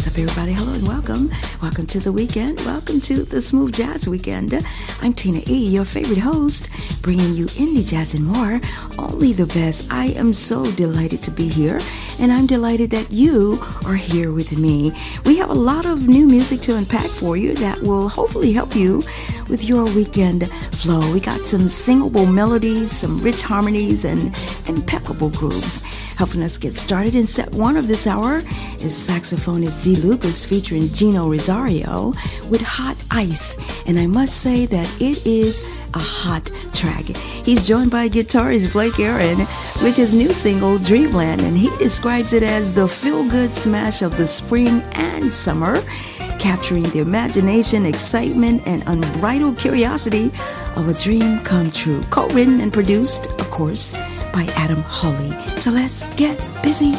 What's up, everybody? Hello and welcome. Welcome to the weekend. Welcome to the Smooth Jazz Weekend. I'm Tina E., your favorite host, bringing you indie jazz and more. Only the best. I am so delighted to be here, and I'm delighted that you are here with me. We have a lot of new music to unpack for you that will hopefully help you with your weekend flow. We got some singable melodies, some rich harmonies, and impeccable grooves. Helping us get started in set one of this hour is saxophonist D. Lucas featuring Gino Rosario with Hot Ice. And I must say that it is a hot track. He's joined by guitarist Blake Aaron with his new single Dreamland, and he describes it as the feel good smash of the spring and summer capturing the imagination, excitement, and unbridled curiosity of a dream come true. Co written and produced, of course, by Adam Hawley. So let's get busy.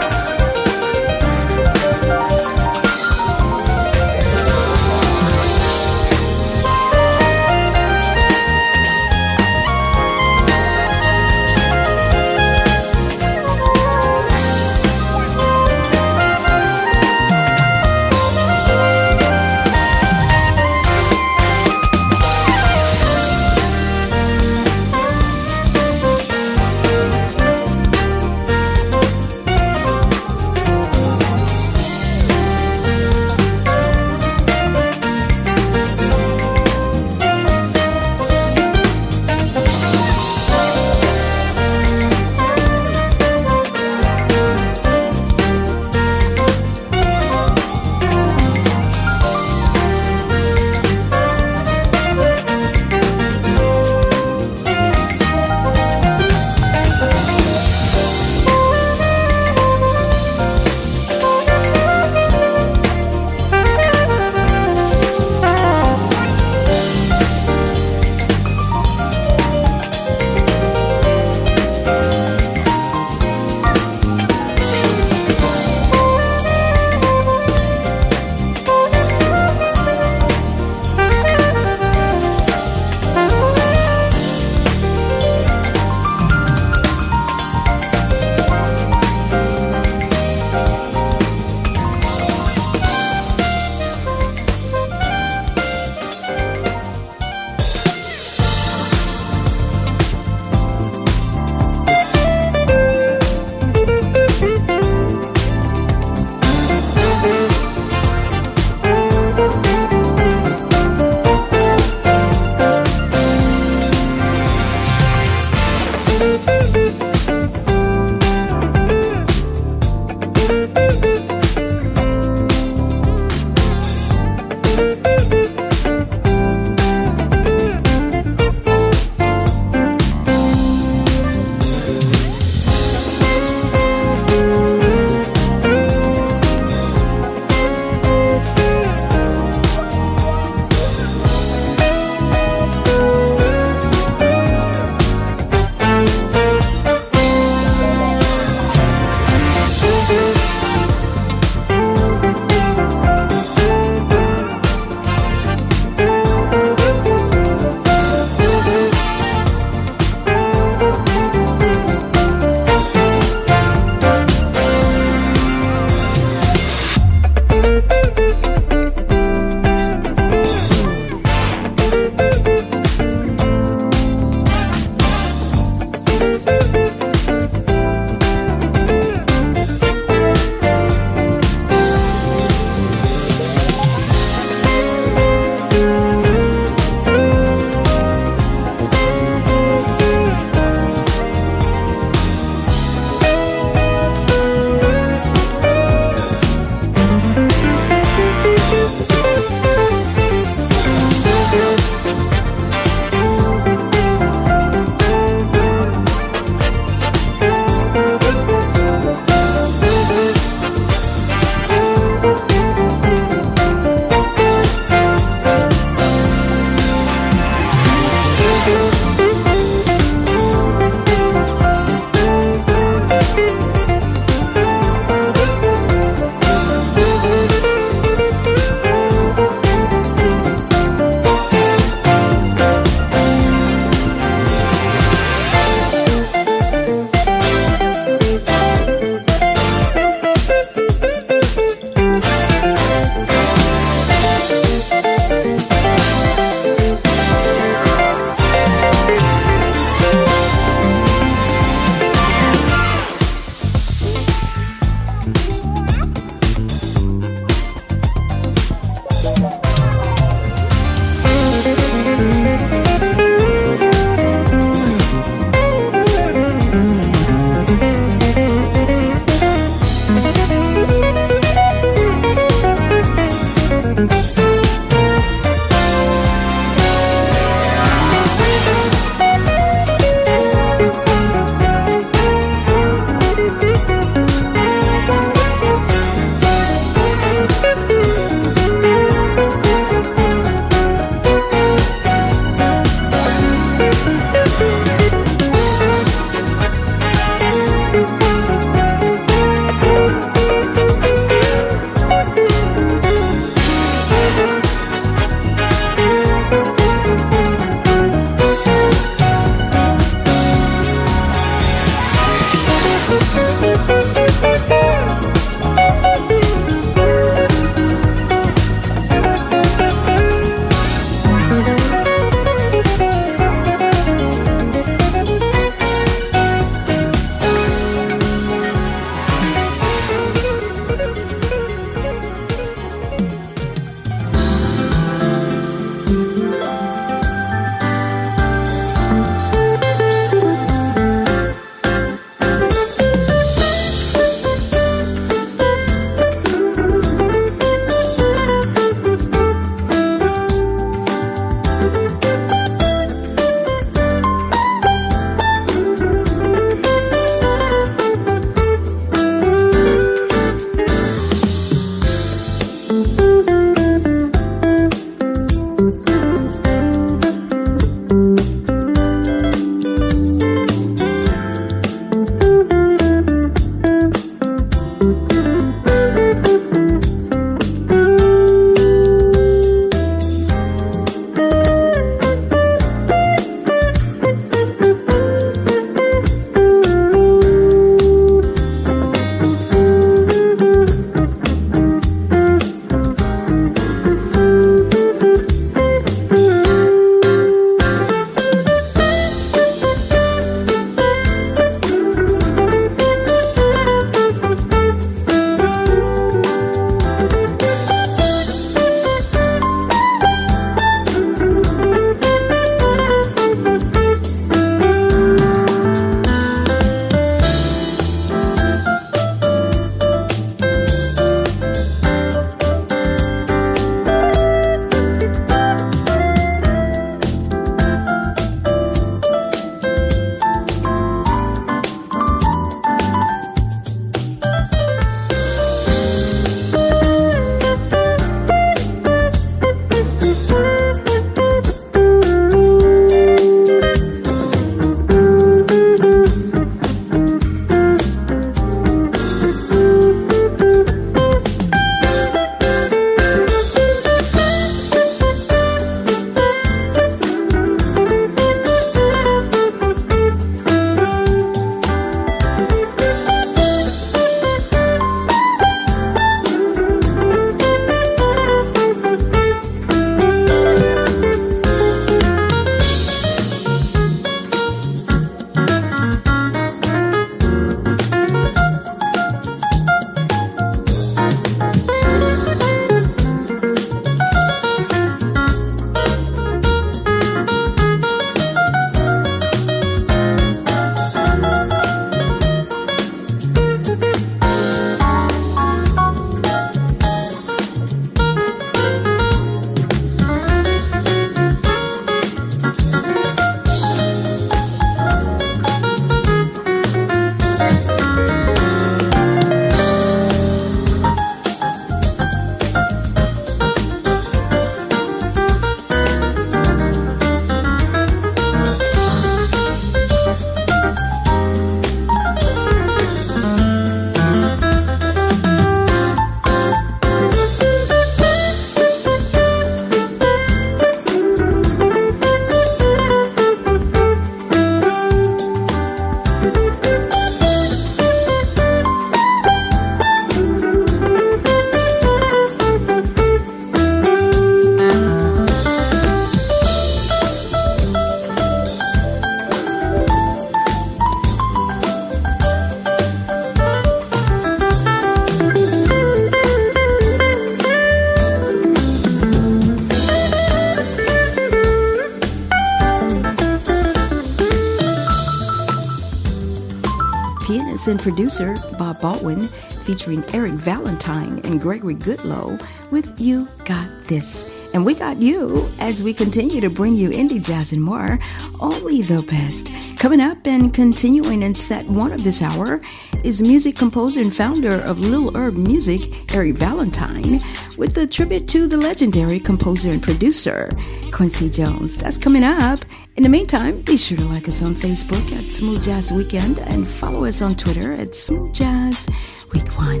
And producer Bob Baldwin, featuring Eric Valentine and Gregory Goodloe with You Got This. And we got you as we continue to bring you indie jazz and more, only the best. Coming up and continuing in set one of this hour is music composer and founder of Little Herb Music, Eric Valentine, with a tribute to the legendary composer and producer, Quincy Jones. That's coming up. In the meantime, be sure to like us on Facebook at Smooth Jazz Weekend and follow us on Twitter at Smooth Jazz Week One.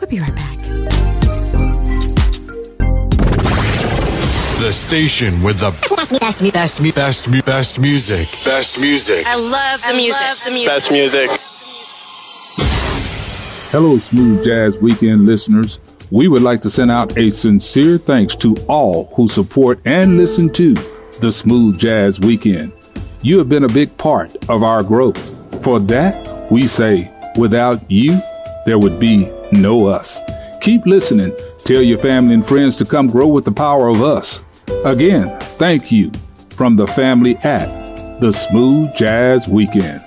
We'll be right back. The station with the best, best, best, best, best music. Best music. I love the music. Love the music. Best music. Hello, Smooth Jazz Weekend listeners. We would like to send out a sincere thanks to all who support and listen to the Smooth Jazz Weekend. You have been a big part of our growth. For that, we say, without you, there would be no us. Keep listening. Tell your family and friends to come grow with the power of us. Again, thank you from the family at the Smooth Jazz Weekend.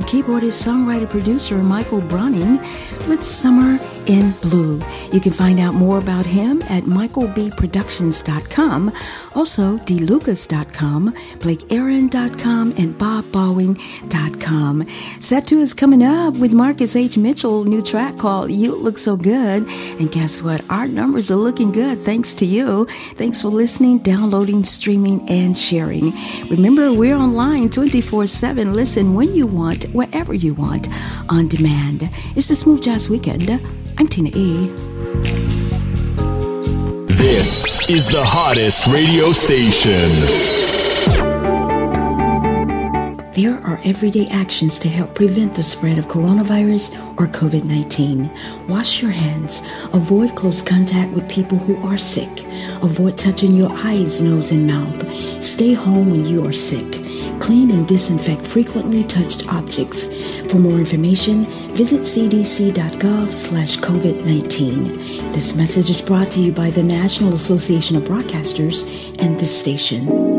Keyboardist, songwriter, producer Michael Broening with Summer in Blue. You can find out more about him at michaelbproductions.com, also dlucas.com, blakeaaron.com, and bobbowing.com. Set 2 is coming up with Marcus H. Mitchell, new track called You Look So Good. And guess what? Our numbers are looking good thanks to you. Thanks for listening, downloading, streaming, and sharing. Remember, we're online 24 7. Listen when you want, wherever you want, on demand. It's the Smooth Jazz Weekend. I'm Tina E. This is the hottest radio station. There are everyday actions to help prevent the spread of coronavirus or COVID 19. Wash your hands. Avoid close contact with people who are sick. Avoid touching your eyes, nose, and mouth. Stay home when you are sick. Clean and disinfect frequently touched objects. For more information, visit cdc.gov slash COVID-19. This message is brought to you by the National Association of Broadcasters and this station.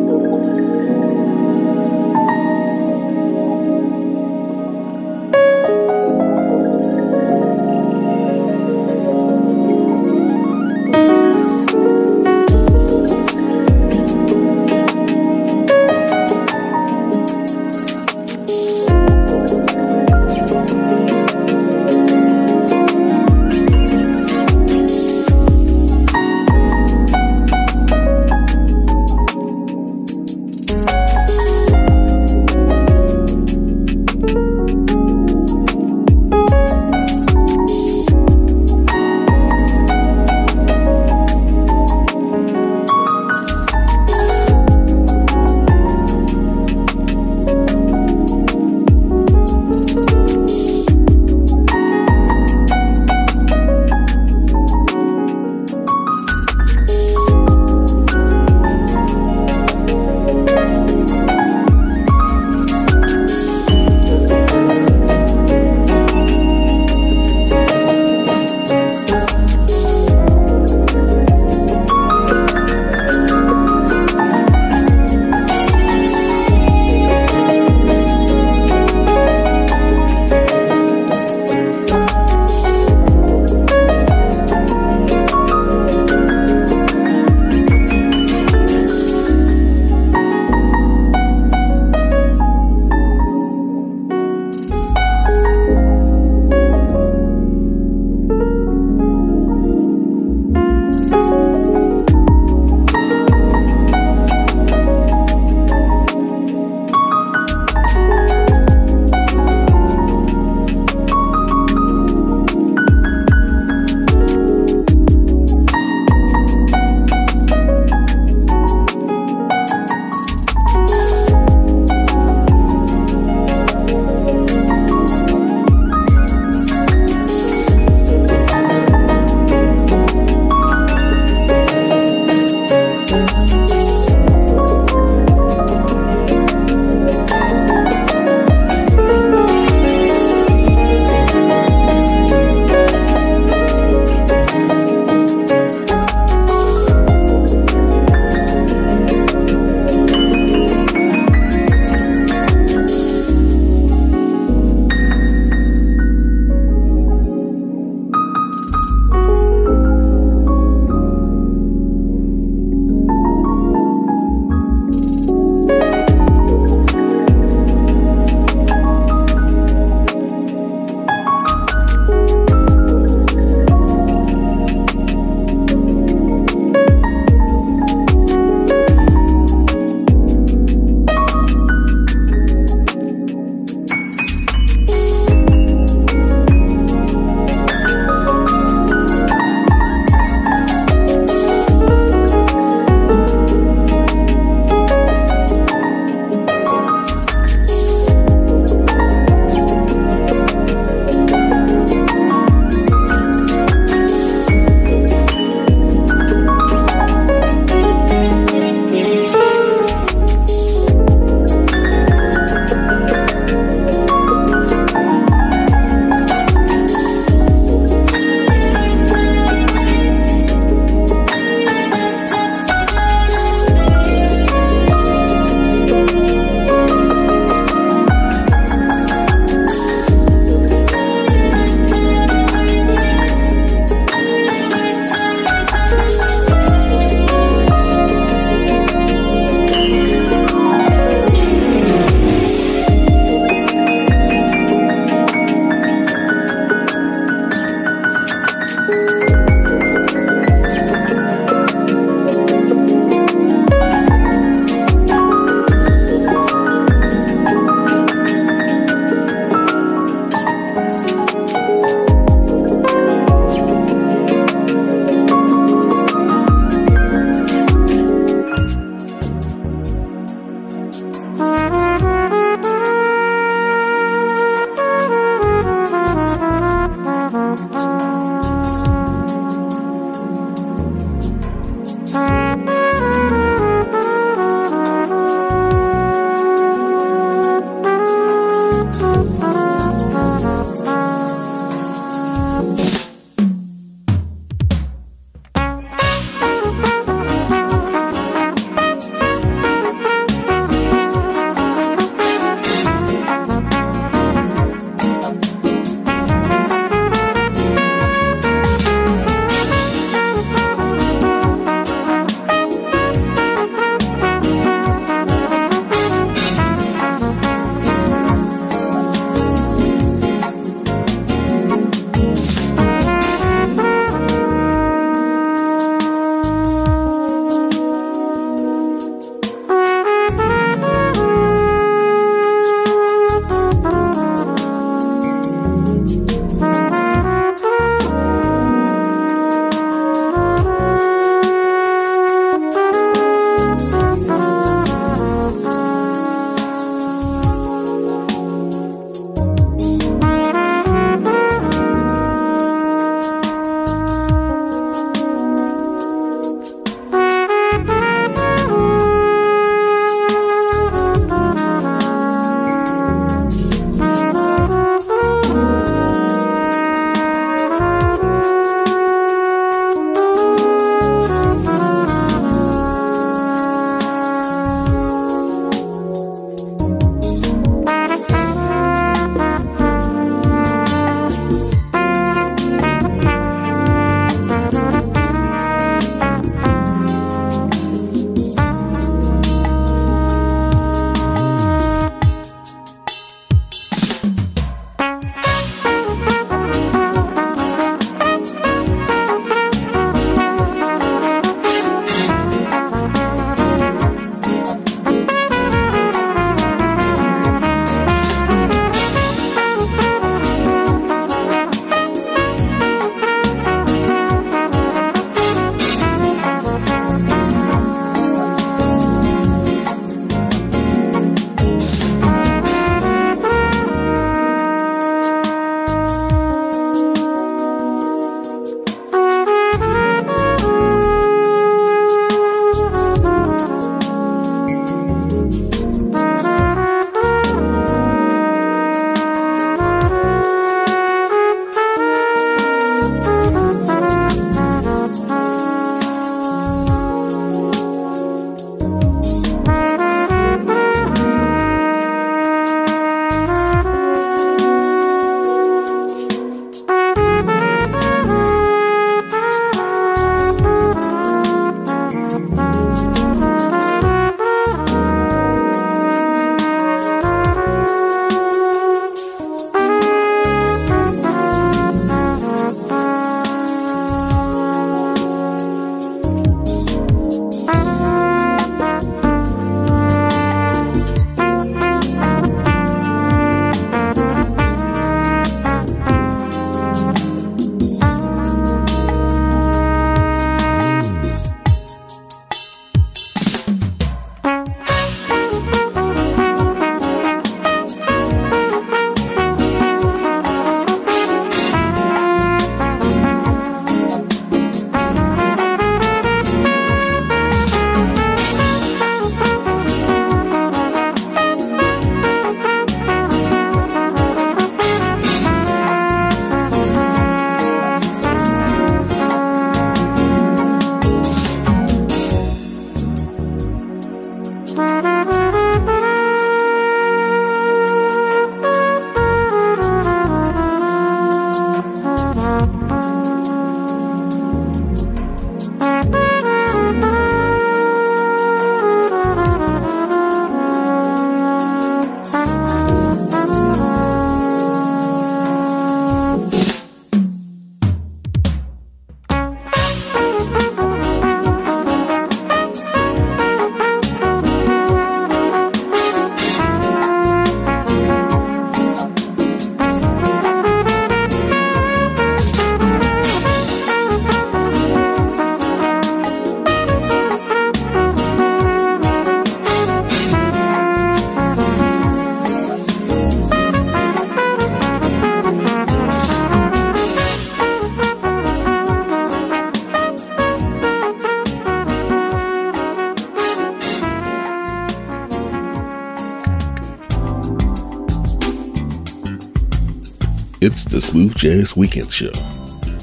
The Smooth Jazz Weekend Show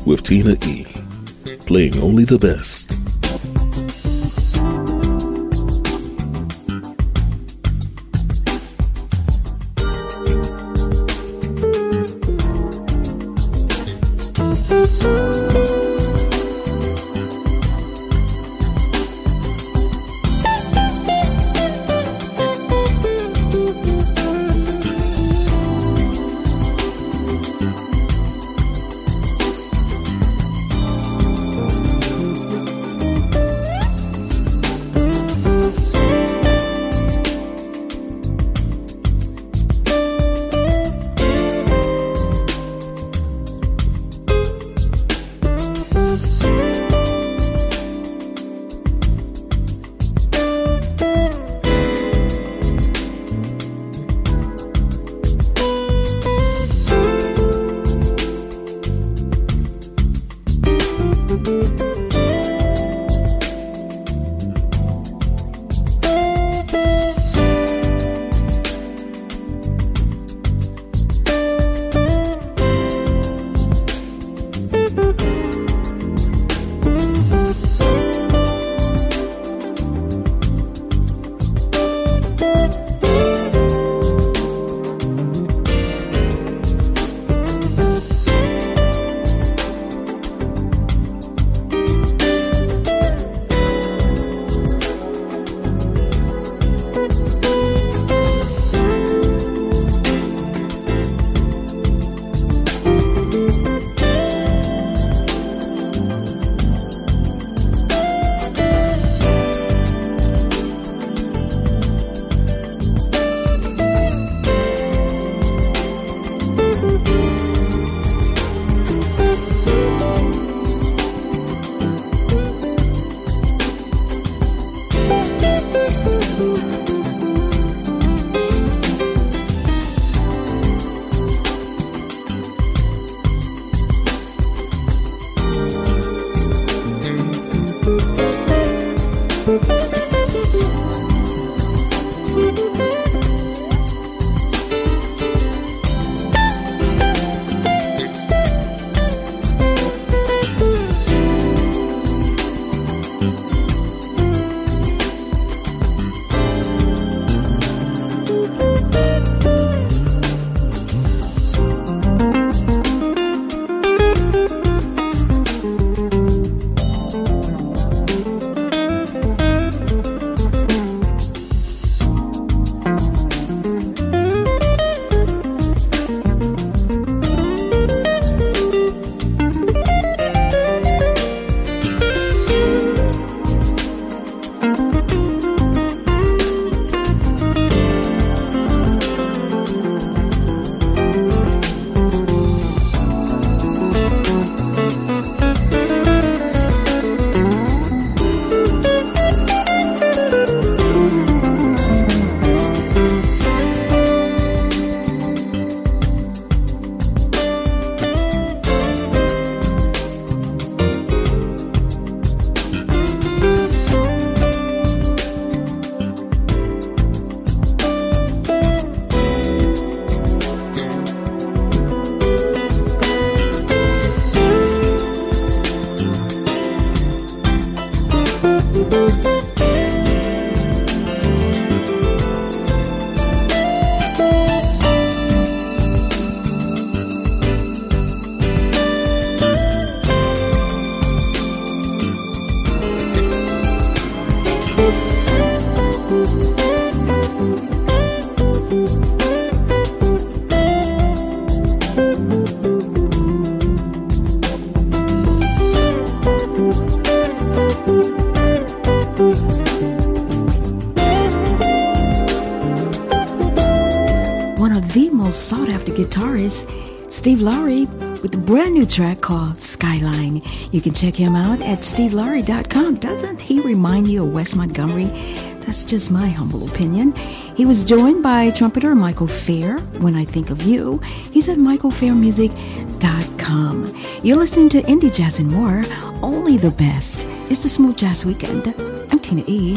with Tina E. Playing only the best. New track called Skyline. You can check him out at stevelaury.com. Doesn't he remind you of Wes Montgomery? That's just my humble opinion. He was joined by trumpeter Michael Fair. When I think of you, he's at michaelfairmusic.com. You're listening to Indie Jazz and More, only the best. It's the Smooth Jazz Weekend. I'm Tina E.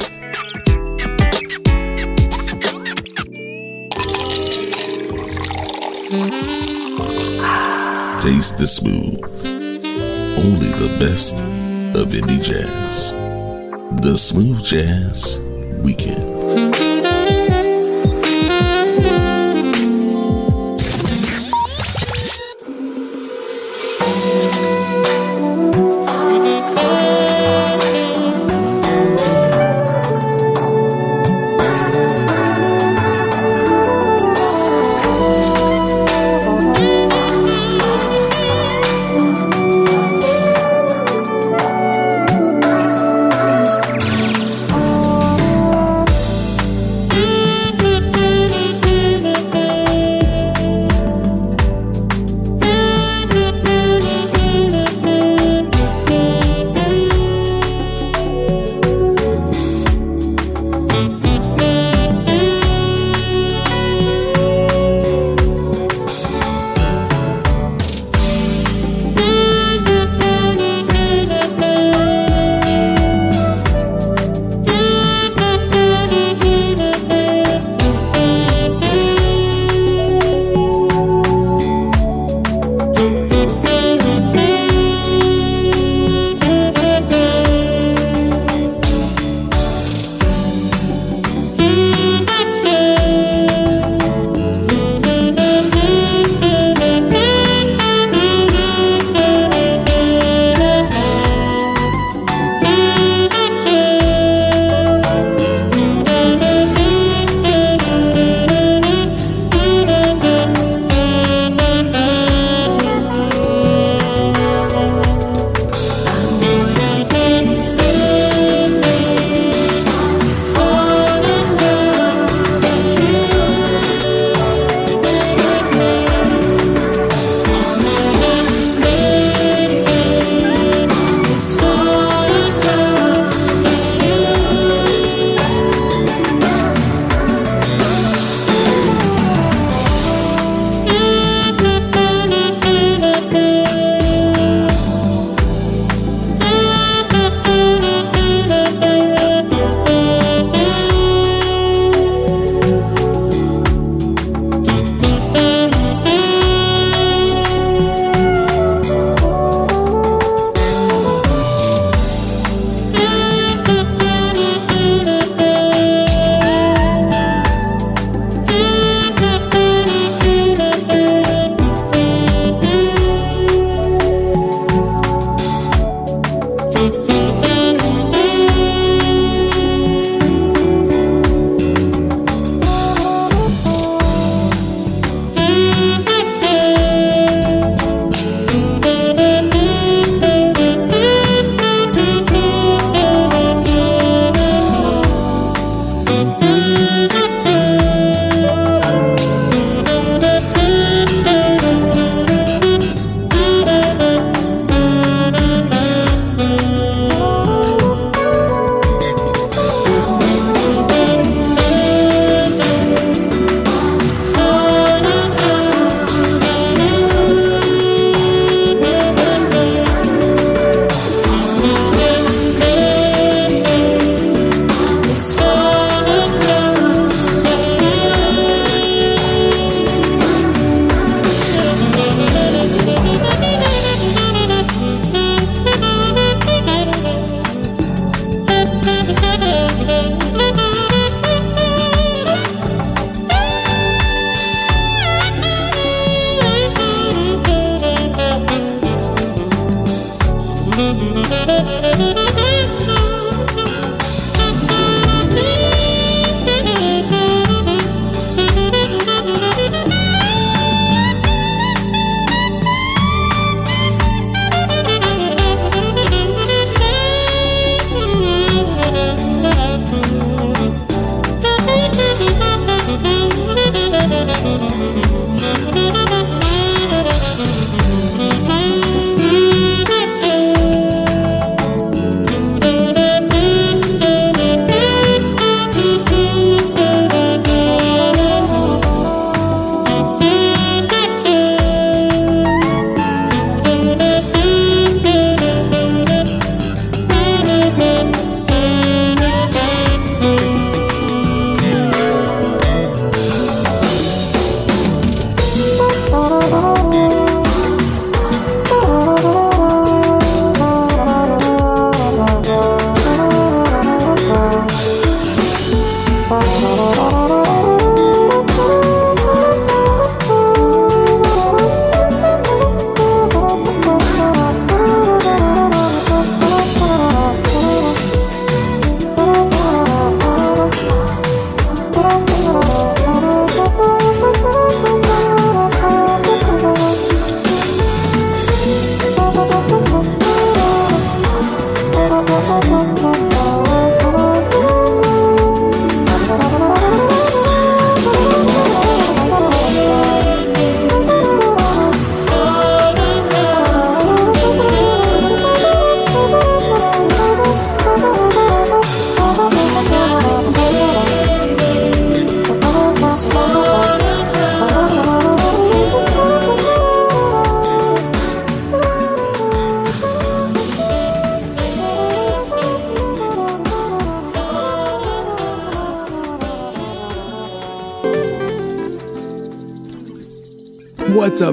Taste the smooth. Only the best of indie jazz. The Smooth Jazz Weekend.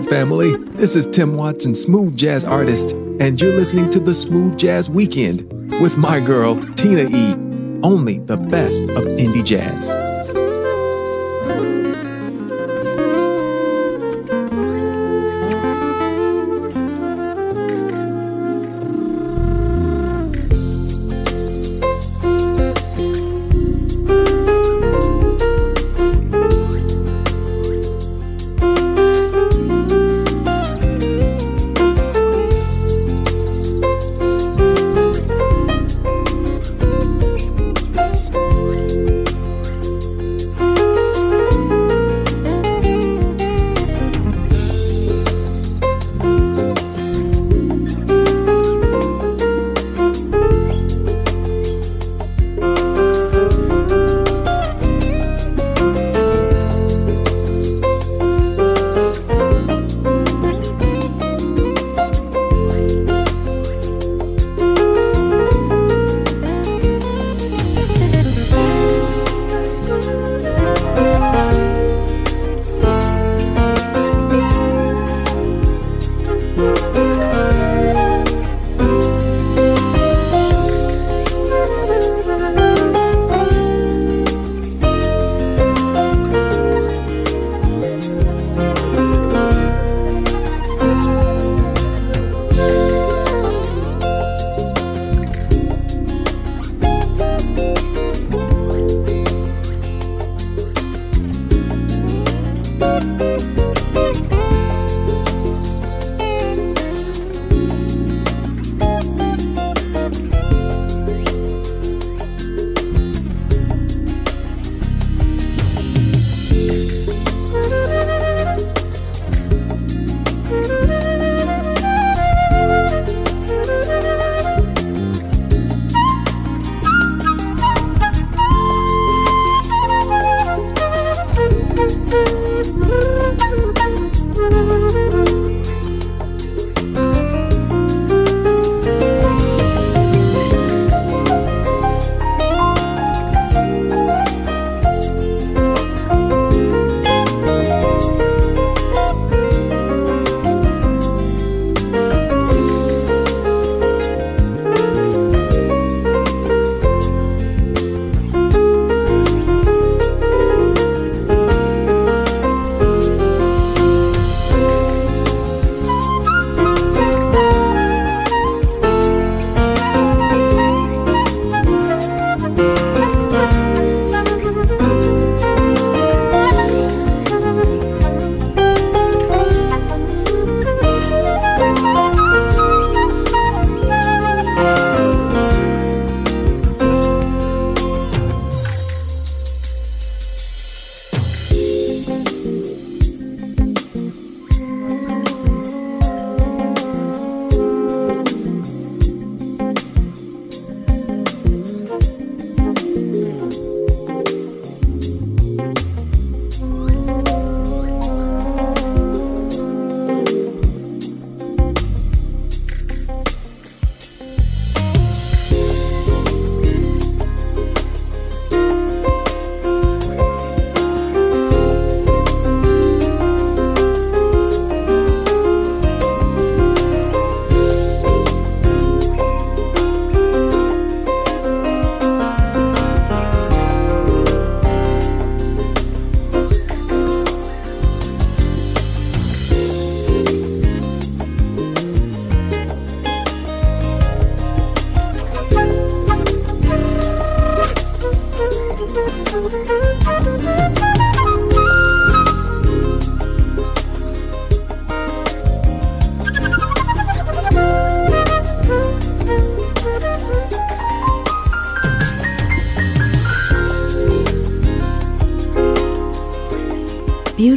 Family? This is Tim Watson, smooth jazz artist, and you're listening to the Smooth Jazz Weekend with my girl, Tina E. Only the best of indie jazz.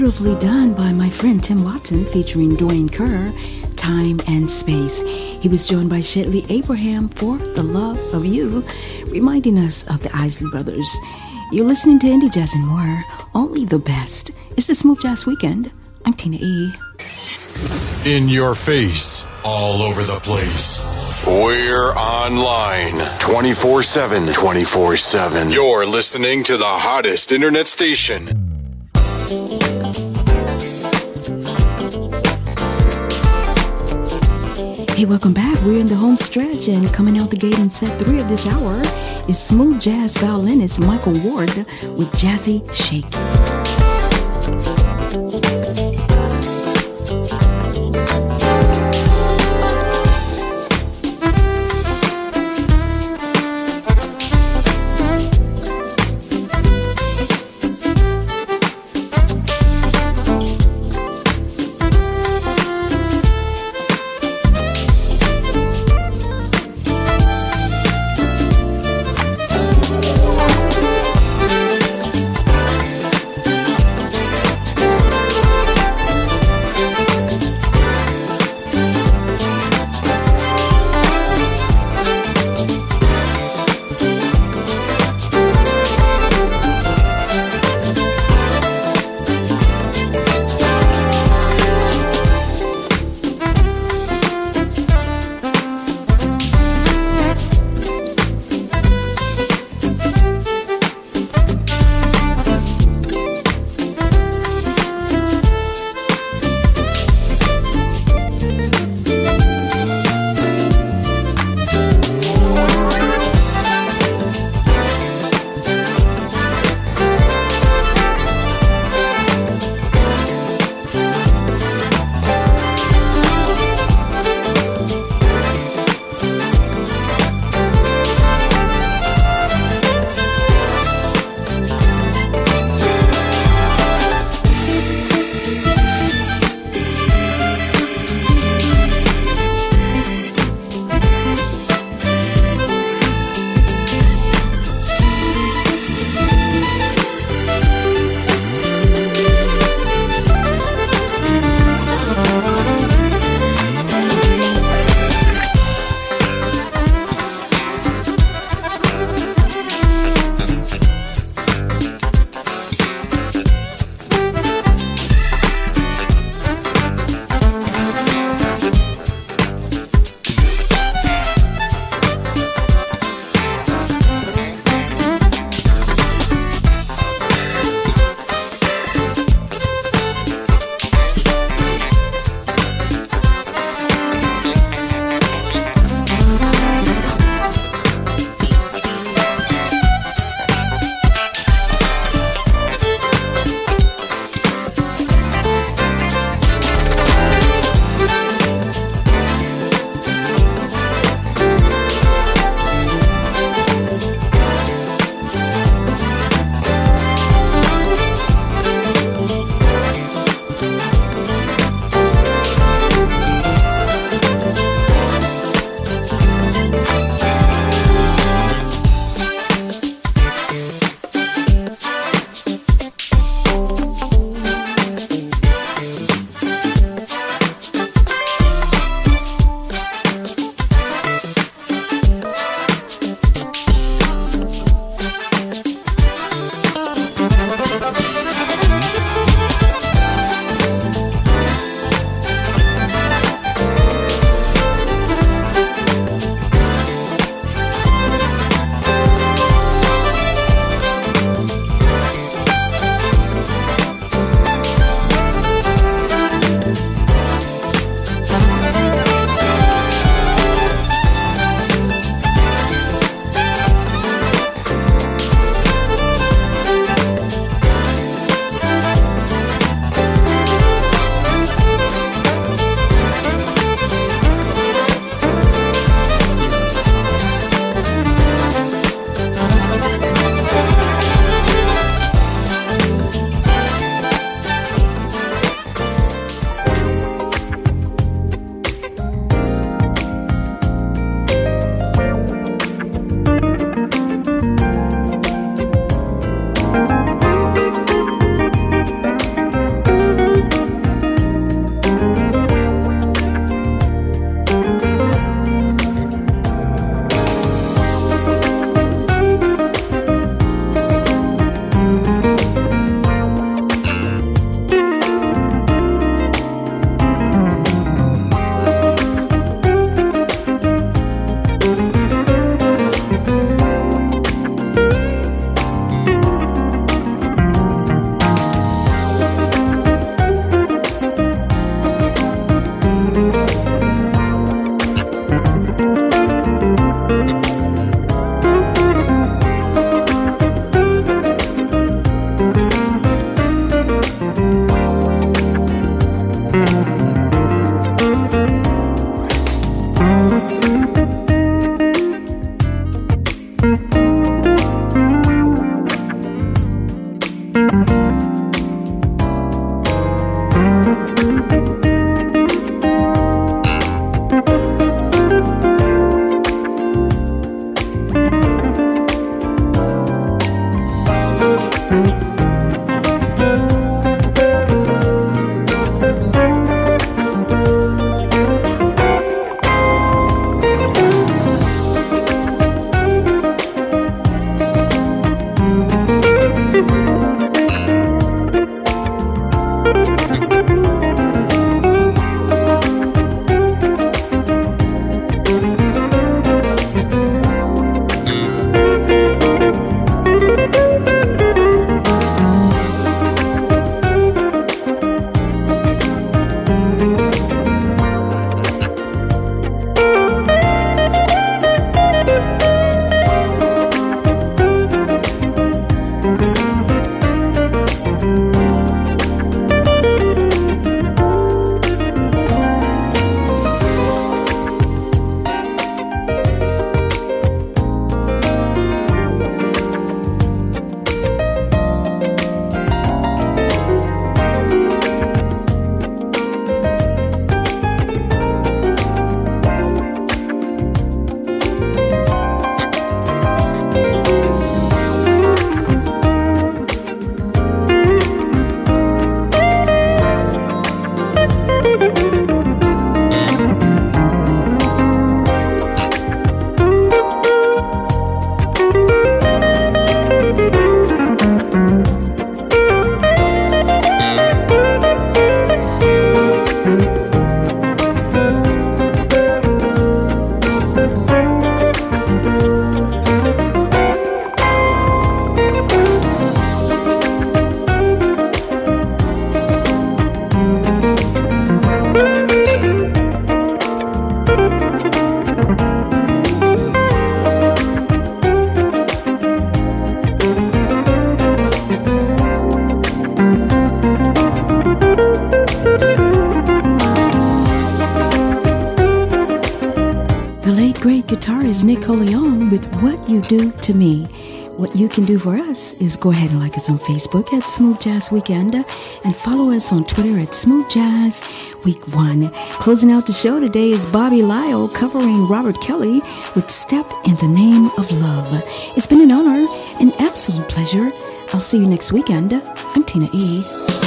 Beautifully done by my friend Tim Watson featuring Dwayne Kerr, Time and Space. He was joined by Shedly Abraham for The Love of You, reminding us of the Isley Brothers. You're listening to Indie Jazz and more, only the best. It's the Smooth Jazz Weekend. I'm Tina E. In your face, all over the place. We're online 24 7. 24 7. You're listening to the hottest internet station. Hey, welcome back. We're in the home stretch, and coming out the gate in set three of this hour is smooth jazz violinist Michael Ward with Jazzy Shake. Guitarist Nick Colionne with What You Do to Me. What you can do for us is go ahead and like us on Facebook at Smooth Jazz Weekend and follow us on Twitter at Smooth Jazz Week 1. Closing out the show today is Bobby Lyle covering Robert Kelly with Step in the Name of Love. It's been an honor, an absolute pleasure. I'll see you next weekend. I'm Tina E.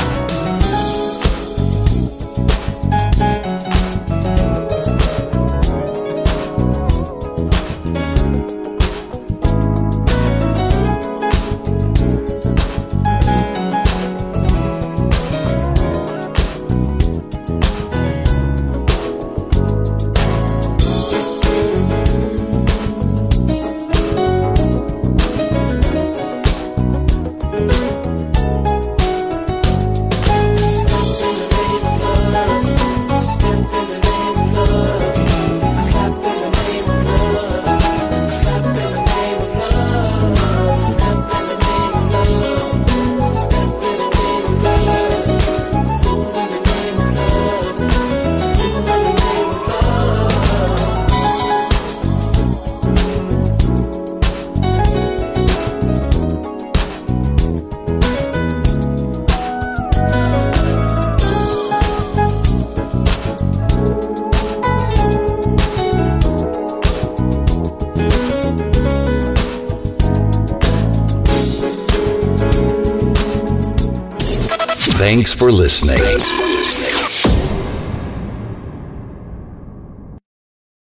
for listening.